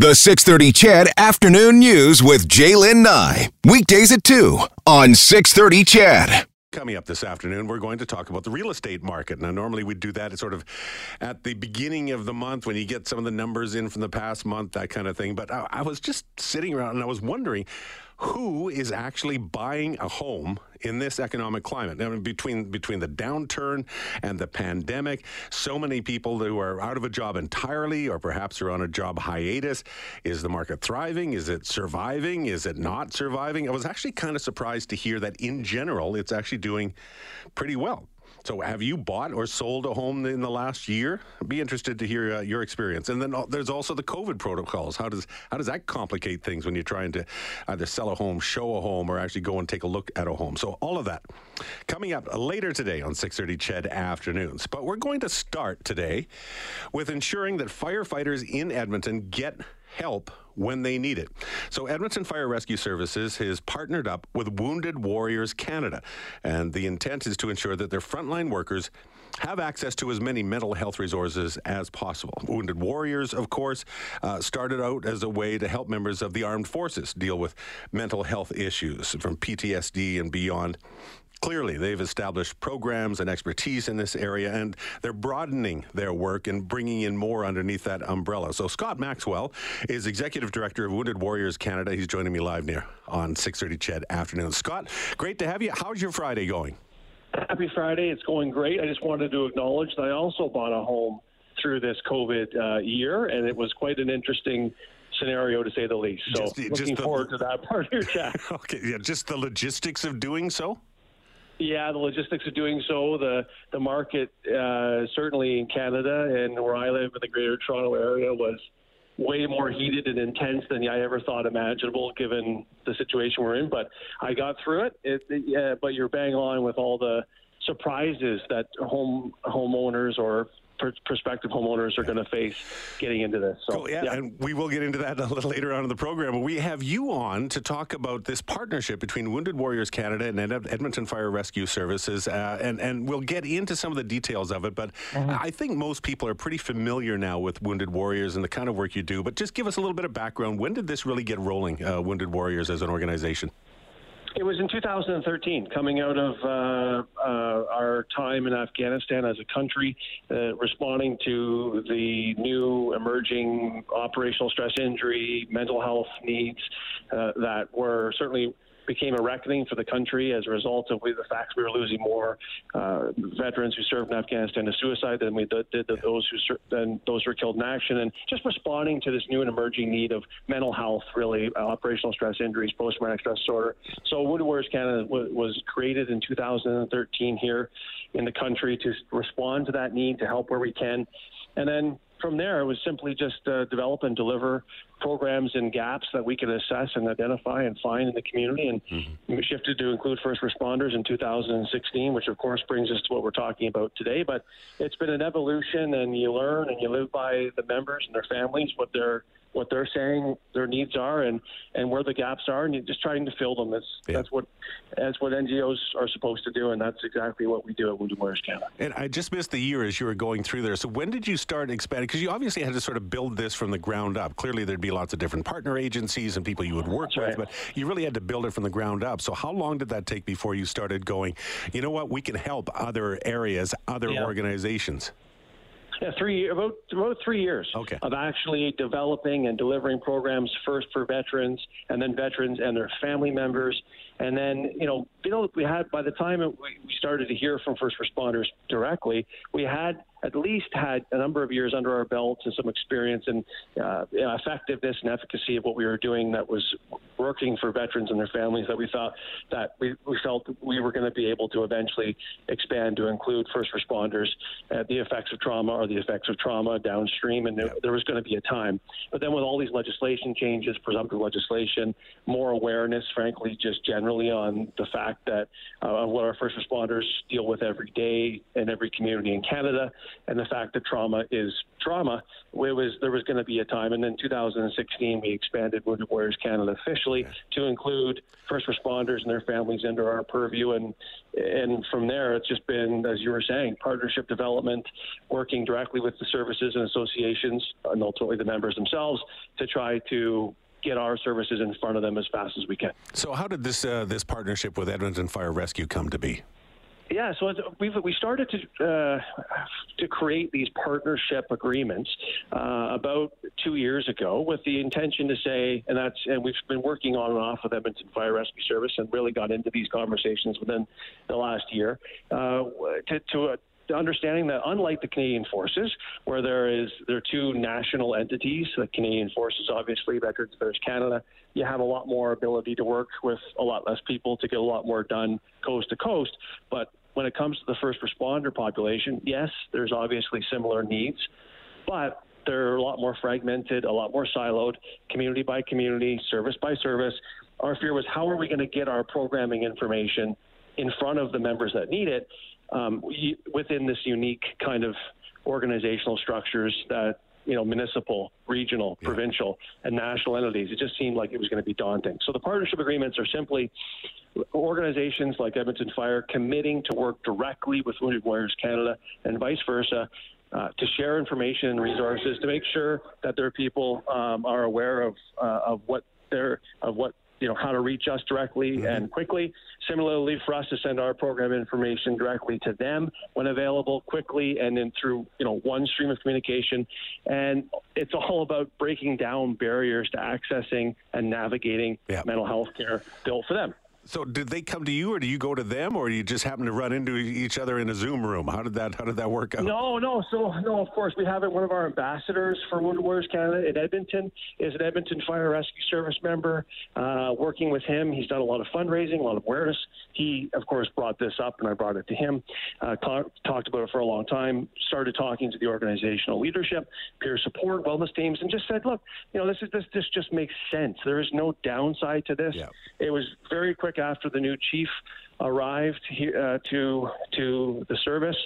The 630 CHED Afternoon News with Jaylen Nye. Weekdays at 2 on 630 CHED. Coming up this afternoon, we're going to talk about the real estate market. Now, normally we do that sort of at the beginning of the month when you get some of the numbers in from the past month, that kind of thing. But I, I was just sitting around and I was wondering who is actually buying a home in this economic climate? Mean, between between the downturn and the pandemic, so many people who are out of a job entirely, or perhaps are on a job hiatus. Is the market thriving? Is it surviving? Is it not surviving? I was actually kind of surprised to hear that in general, it's actually doing pretty well. So, have you bought or sold a home in the last year? I'd be interested to hear uh, your experience. And then uh, there's also the COVID protocols. How does how does that complicate things when you're trying to either sell a home, show a home, or actually go and take a look at a home? So, all of that coming up later today on 6:30 CHED Afternoons. But we're going to start today with ensuring that firefighters in Edmonton get help when they need it. So, Edmonton Fire Rescue Services has partnered up with Wounded Warriors Canada, and the intent is to ensure that their frontline workers have access to as many mental health resources as possible. Wounded Warriors, of course, uh, started out as a way to help members of the armed forces deal with mental health issues from PTSD and beyond. Clearly, they've established programs and expertise in this area, and they're broadening their work and bringing in more underneath that umbrella. So, Scott Maxwell is Executive Director of Wounded Warriors Canada. He's joining me live near on 6:30 CHED afternoon. Scott, great to have you. How's your Friday going? Happy Friday. It's going great. I just wanted to acknowledge that I also bought a home through this COVID uh, year, and it was quite an interesting scenario to say the least. So, just, looking just the, forward to that part of your chat. okay, yeah, just the logistics of doing so. Yeah, the logistics of doing so, the the market uh, certainly in Canada and where I live in the Greater Toronto area was way more heated and intense than I ever thought imaginable, given the situation we're in. But I got through it. it, it yeah, but you're bang on with all the surprises that home homeowners or prospective homeowners are going to face getting into this. So, cool, yeah, yeah, and we will get into that a little later on in the program. But we have you on to talk about this partnership between Wounded Warriors Canada and Edmonton Fire Rescue Services, uh, and and we'll get into some of the details of it. But mm-hmm. I think most people are pretty familiar now with Wounded Warriors and the kind of work you do. But just give us a little bit of background. When did this really get rolling, uh, Wounded Warriors as an organization? It was in 2013, coming out of uh, uh, our time in Afghanistan as a country, uh, responding to the new emerging operational stress injury, mental health needs uh, that were certainly became a reckoning for the country as a result of the fact we were losing more uh, veterans who served in Afghanistan to suicide than we did, those who ser- than those who were killed in action, and just responding to this new and emerging need of mental health, really uh, operational stress injuries, post-traumatic stress disorder. So Wounded Warriors Canada w- was created in 2013 here in the country to respond to that need, to help where we can, and then from there, it was simply just uh, develop and deliver programs and gaps that we could assess and identify and find in the community. And mm-hmm. we shifted to include first responders in 2016, which of course brings us to what we're talking about today. But it's been an evolution, and you learn and you live by the members and their families, what they're what they're saying their needs are and and where the gaps are and you're just trying to fill them that's yeah. that's what that's what NGOs are supposed to do and that's exactly what we do at Wounded Warriors Canada. And I just missed the year as you were going through there. So when did you start expanding because you obviously had to sort of build this from the ground up. Clearly there'd be lots of different partner agencies and people you would work that's with right. but you really had to build it from the ground up. So how long did that take before you started going, you know what, we can help other areas, other yeah. organizations? Yeah, three about about three years okay. of actually developing and delivering programs first for veterans, and then veterans and their family members, and then you know, you know, we had by the time it, we started to hear from first responders directly, we had at least had a number of years under our belts and some experience and uh, effectiveness and efficacy of what we were doing that was working for veterans and their families that we thought that we, we felt we were going to be able to eventually expand to include first responders, uh, the effects of trauma or the effects of trauma downstream, and there, there was going to be a time. But then with all these legislation changes, presumptive legislation, more awareness, frankly, just generally on the fact that uh, what our first responders deal with every day in every community in Canada, and the fact that trauma is trauma. It was there was going to be a time, and then 2016 we expanded Wounded Warriors Canada officially to include first responders and their families under our purview, and and from there it's just been, as you were saying, partnership development, working directly with the services and associations, and ultimately the members themselves to try to get our services in front of them as fast as we can. So, how did this uh, this partnership with Edmonton Fire Rescue come to be? Yeah, so we've we started to uh, to create these partnership agreements uh, about two years ago with the intention to say, and that's and we've been working on and off with Edmonton Fire Rescue Service and really got into these conversations within the last year uh, to to uh, understanding that unlike the Canadian Forces, where there is there are two national entities, the Canadian Forces, obviously, Veterans Affairs Canada, you have a lot more ability to work with a lot less people to get a lot more done coast to coast. But when it comes to the first responder population, yes, there's obviously similar needs, but they're a lot more fragmented, a lot more siloed, community by community, service by service. Our fear was how are we going to get our programming information in front of the members that need it um, within this unique kind of organizational structures that you know municipal, regional, yeah. provincial, and national entities. It just seemed like it was going to be daunting. So the partnership agreements are simply organizations like Edmonton Fire committing to work directly with Wounded Warriors Canada and vice versa. Uh, to share information and resources to make sure that their people um, are aware of uh, of what their of what you know how to reach us directly mm-hmm. and quickly. Similarly, for us to send our program information directly to them when available, quickly, and then through you know one stream of communication. And it's all about breaking down barriers to accessing and navigating yeah. mental health care built for them. So did they come to you, or do you go to them, or you just happen to run into each other in a Zoom room? How did that How did that work out? No, no. So no, of course we have it. One of our ambassadors for Wounded Warriors Canada in Edmonton is an Edmonton Fire Rescue Service member. Uh, working with him, he's done a lot of fundraising, a lot of awareness. He, of course, brought this up, and I brought it to him. Uh, talked about it for a long time. Started talking to the organizational leadership, peer support, wellness teams, and just said, look, you know, this is this this just makes sense. There is no downside to this. Yeah. It was very quick after the new chief arrived here, uh, to to the service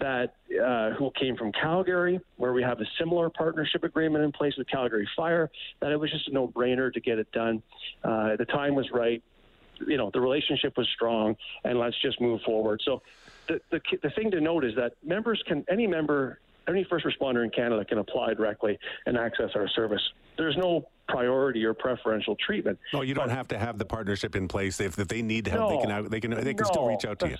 that uh, who came from Calgary, where we have a similar partnership agreement in place with Calgary Fire. That it was just a no-brainer to get it done. Uh, the time was right. You know, the relationship was strong, and let's just move forward. So, the, the the thing to note is that members can any member any first responder in Canada can apply directly and access our service. There's no priority or preferential treatment. No, you don't but, have to have the partnership in place. If, if they need help, no, they can they can they can no, still reach out to you.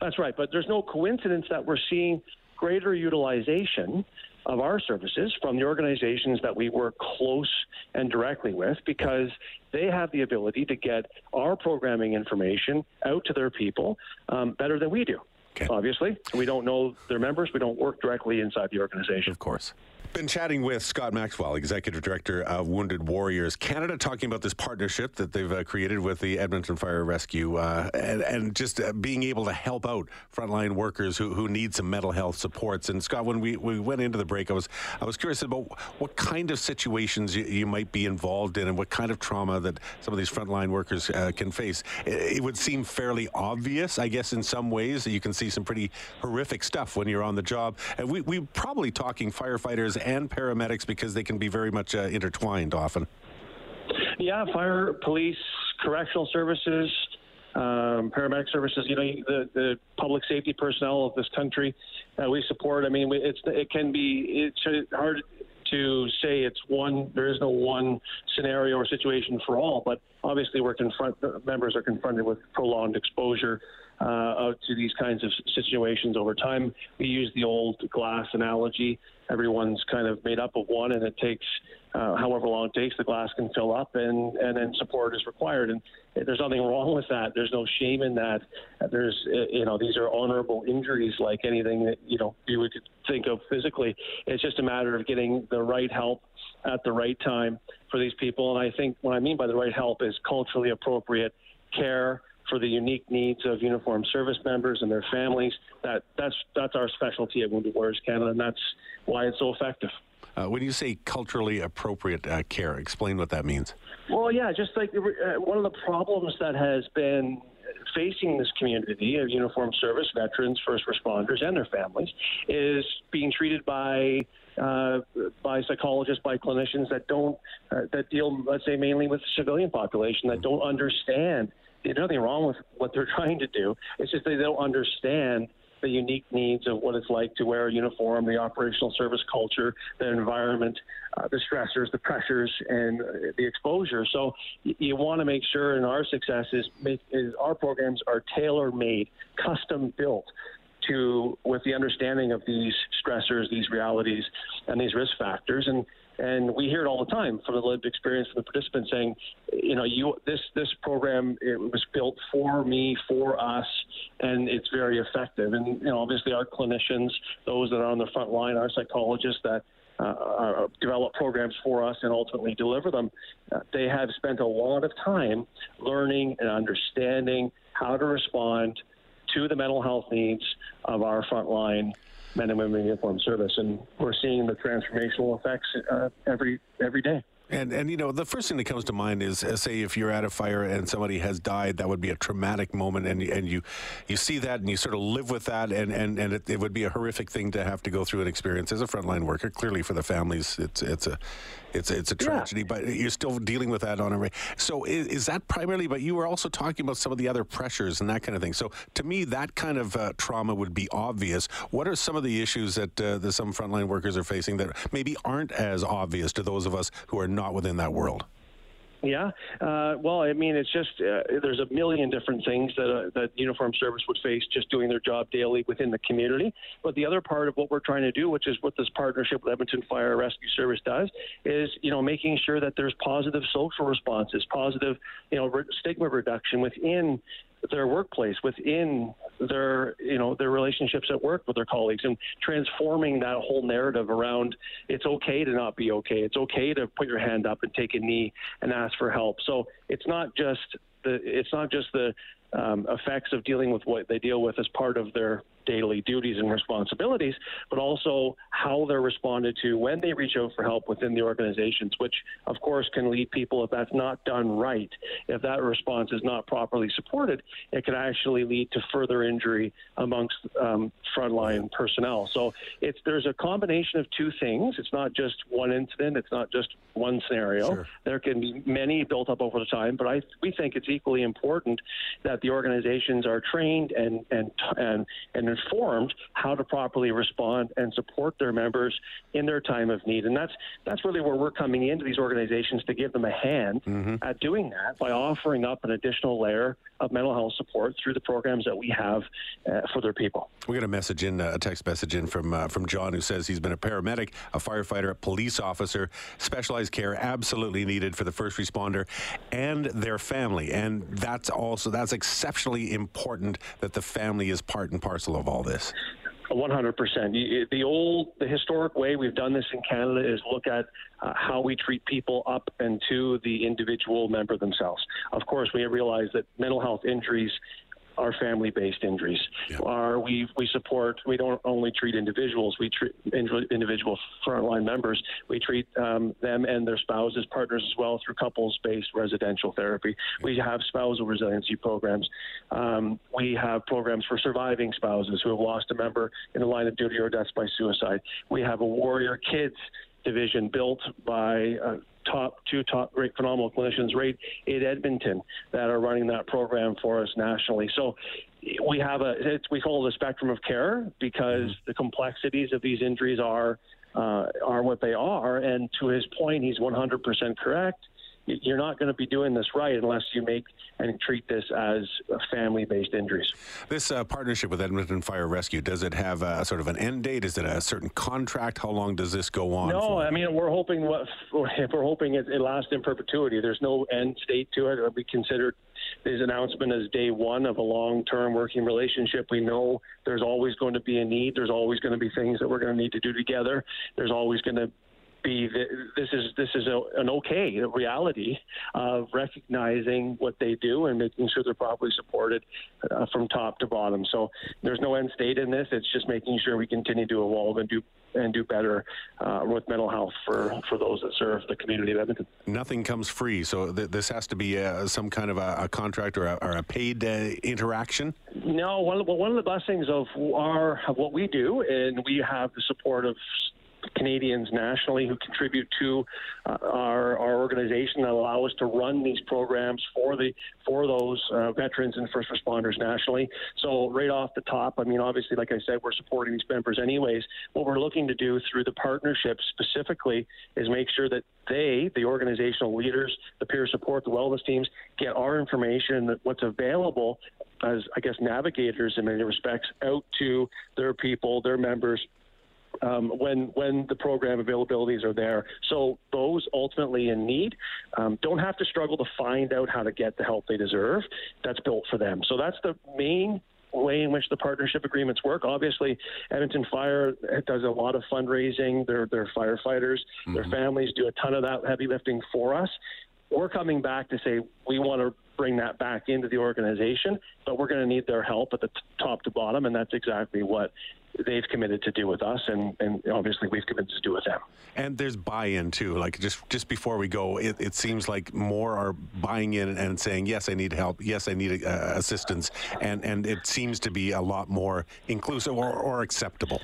That's right, but there's no coincidence that we're seeing greater utilization of our services from the organizations that we work close and directly with because they have the ability to get our programming information out to their people um, better than we do. Okay. Obviously, we don't know their members. We don't work directly inside the organization. Of course. Been chatting with Scott Maxwell, Executive Director of Wounded Warriors Canada, talking about this partnership that they've uh, created with the Edmonton Fire Rescue uh, and, and, just uh, being able to help out frontline workers who, who need some mental health supports. And Scott, when we, we went into the break, I was I was curious about what kind of situations you, you might be involved in and what kind of trauma that some of these frontline workers uh, can face. It, it would seem fairly obvious, I guess, in some ways that you can see some pretty horrific stuff when you're on the job. And we, we're probably talking firefighters and paramedics because they can be very much uh, intertwined often. Yeah, fire, police, correctional services, um, paramedic services. You know, the, the public safety personnel of this country we support. I mean, it's it can be it's hard to say it's one. There is no one scenario or situation for all, but obviously, we're confront members are confronted with prolonged exposure uh, to these kinds of situations over time. We use the old glass analogy. Everyone's kind of made up of one, and it takes uh, however long it takes. The glass can fill up, and and then support is required. And there's nothing wrong with that. There's no shame in that. There's you know these are honorable injuries like anything that you know you would think of physically. It's just a matter of getting the right help at the right time for these people. And I think what I mean by the right help is culturally appropriate care for the unique needs of uniformed service members and their families. That that's that's our specialty at Wounded Warriors Canada, and that's why it's so effective. Uh, when you say culturally appropriate uh, care, explain what that means. Well, yeah, just like uh, one of the problems that has been facing this community of uniformed service veterans, first responders, and their families is being treated by uh, by psychologists, by clinicians that don't uh, that deal, let's say, mainly with the civilian population that don't understand. There's nothing wrong with what they're trying to do. It's just they don't understand the unique needs of what it's like to wear a uniform, the operational service culture, the environment, uh, the stressors, the pressures, and the exposure. So you, you want to make sure in our success is, make, is our programs are tailor made, custom built to with the understanding of these stressors, these realities, and these risk factors. And and we hear it all the time from the lived experience from the participants saying, you know, you this this program it was built for me, for us, and it's very effective. And you know, obviously our clinicians, those that are on the front line, our psychologists that uh, develop programs for us and ultimately deliver them, uh, they have spent a lot of time learning and understanding how to respond to the mental health needs of our frontline men and women in uniform service, and we're seeing the transformational effects uh, every every day. And and you know the first thing that comes to mind is uh, say if you're at a fire and somebody has died, that would be a traumatic moment, and and you you see that and you sort of live with that, and and and it, it would be a horrific thing to have to go through and experience as a frontline worker. Clearly, for the families, it's it's a it's it's a tragedy, yeah. but you're still dealing with that on a. So is, is, that primarily? But you were also talking about some of the other pressures and that kind of thing. So to me, that kind of uh, trauma would be obvious. What are some of the issues that uh, that some frontline workers are facing that maybe aren't as obvious to those of us who are not within that world? Yeah, uh, well, I mean, it's just uh, there's a million different things that uh, that uniform service would face just doing their job daily within the community. But the other part of what we're trying to do, which is what this partnership with Edmonton Fire Rescue Service does, is you know making sure that there's positive social responses, positive you know re- stigma reduction within their workplace, within their you know their relationships at work with their colleagues, and transforming that whole narrative around it's okay to not be okay. It's okay to put your hand up and take a knee and ask for help. So it's not just the it's not just the um, effects of dealing with what they deal with as part of their daily duties and responsibilities, but also how they're responded to when they reach out for help within the organizations, which of course can lead people, if that's not done right, if that response is not properly supported, it can actually lead to further injury amongst um, frontline personnel. So it's there's a combination of two things. It's not just one incident. It's not just one scenario. Sure. There can be many built up over the time, but I we think it's equally important that the organizations are trained and and and and informed how to properly respond and support their members in their time of need. And that's that's really where we're coming into these organizations to give them a hand mm-hmm. at doing that by offering up an additional layer of mental health support through the programs that we have uh, for their people. We got a message in, uh, a text message in from uh, from John who says he's been a paramedic, a firefighter, a police officer, specialized care absolutely needed for the first responder and their family, and that's also that's exceptionally important that the family is part and parcel of all this. 100%. The old, the historic way we've done this in Canada is look at uh, how we treat people up and to the individual member themselves. Of course, we realize that mental health injuries are family-based injuries. Yeah. Are we we support? We don't only treat individuals. We treat individual frontline members. We treat um, them and their spouses, partners as well through couples-based residential therapy. Yeah. We have spousal resiliency programs. Um, we have programs for surviving spouses who have lost a member in the line of duty or deaths by suicide. We have a warrior kids division built by uh, top two top great phenomenal clinicians right in Edmonton that are running that program for us nationally. So we have a we call it a spectrum of care because mm-hmm. the complexities of these injuries are uh, are what they are. And to his point, he's 100% correct you're not going to be doing this right unless you make and treat this as a family-based injuries. This uh, partnership with Edmonton Fire Rescue does it have a sort of an end date? Is it a certain contract? How long does this go on? No, for? I mean we're hoping what we're hoping it, it lasts in perpetuity. There's no end state to it. We consider this announcement as day one of a long-term working relationship. We know there's always going to be a need. There's always going to be things that we're going to need to do together. There's always going to be this is this is a, an okay reality of recognizing what they do and making sure they're properly supported uh, from top to bottom. So there's no end state in this. It's just making sure we continue to evolve and do and do better uh, with mental health for, for those that serve the community of Edmonton. Nothing comes free, so th- this has to be uh, some kind of a, a contract or a, or a paid uh, interaction. No, one, well, one of the blessings of our of what we do, and we have the support of Canadians nationally who contribute to uh, our, our organization that allow us to run these programs for the for those uh, veterans and first responders nationally. So right off the top, I mean, obviously, like I said, we're supporting these members anyways. What we're looking to do through the partnership specifically is make sure that they, the organizational leaders, the peer support, the wellness teams, get our information, that what's available as, I guess, navigators in many respects, out to their people, their members, um, when when the program availabilities are there. So those ultimately in need um, don't have to struggle to find out how to get the help they deserve. That's built for them. So that's the main way in which the partnership agreements work. Obviously, Edmonton Fire does a lot of fundraising. Their their firefighters, mm-hmm. their families do a ton of that heavy lifting for us. We're coming back to say we want to bring that back into the organization, but we're going to need their help at the t- top to bottom, and that's exactly what they've committed to do with us, and, and obviously we've committed to do with them. And there's buy-in too. Like just just before we go, it, it seems like more are buying in and saying, "Yes, I need help. Yes, I need uh, assistance," and and it seems to be a lot more inclusive or, or acceptable.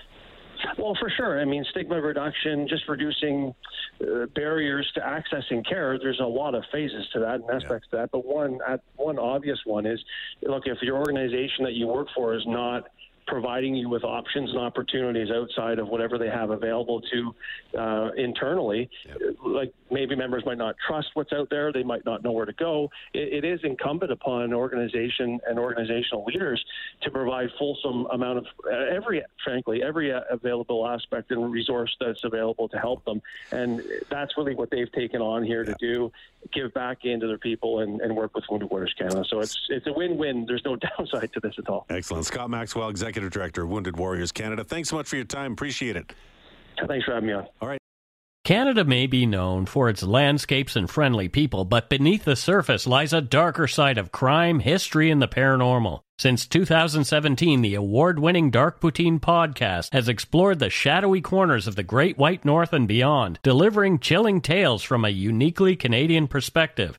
Well, for sure. I mean, stigma reduction, just reducing uh, barriers to accessing care. There's a lot of phases to that and aspects yeah. to that. But one, uh, one obvious one is, look, if your organization that you work for is not providing you with options and opportunities outside of whatever they have available to uh, internally. Yep. Like maybe members might not trust what's out there, they might not know where to go. it, it is incumbent upon an organization and organizational leaders to provide fulsome amount of uh, every, frankly, every uh, available aspect and resource that's available to help them. And that's really what they've taken on here to do give back into their people and, and work with Wounded Warriors Canada. So it's it's a win-win. There's no downside to this at all. Excellent. Scott Maxwell, Executive Director of Wounded Warriors Canada. Thanks so much for your time. Appreciate it. Thanks for having me on. All right. Canada may be known for its landscapes and friendly people, but beneath the surface lies a darker side of crime, history, and the paranormal. Since 2017, the award winning Dark Poutine podcast has explored the shadowy corners of the Great White North and beyond, delivering chilling tales from a uniquely Canadian perspective.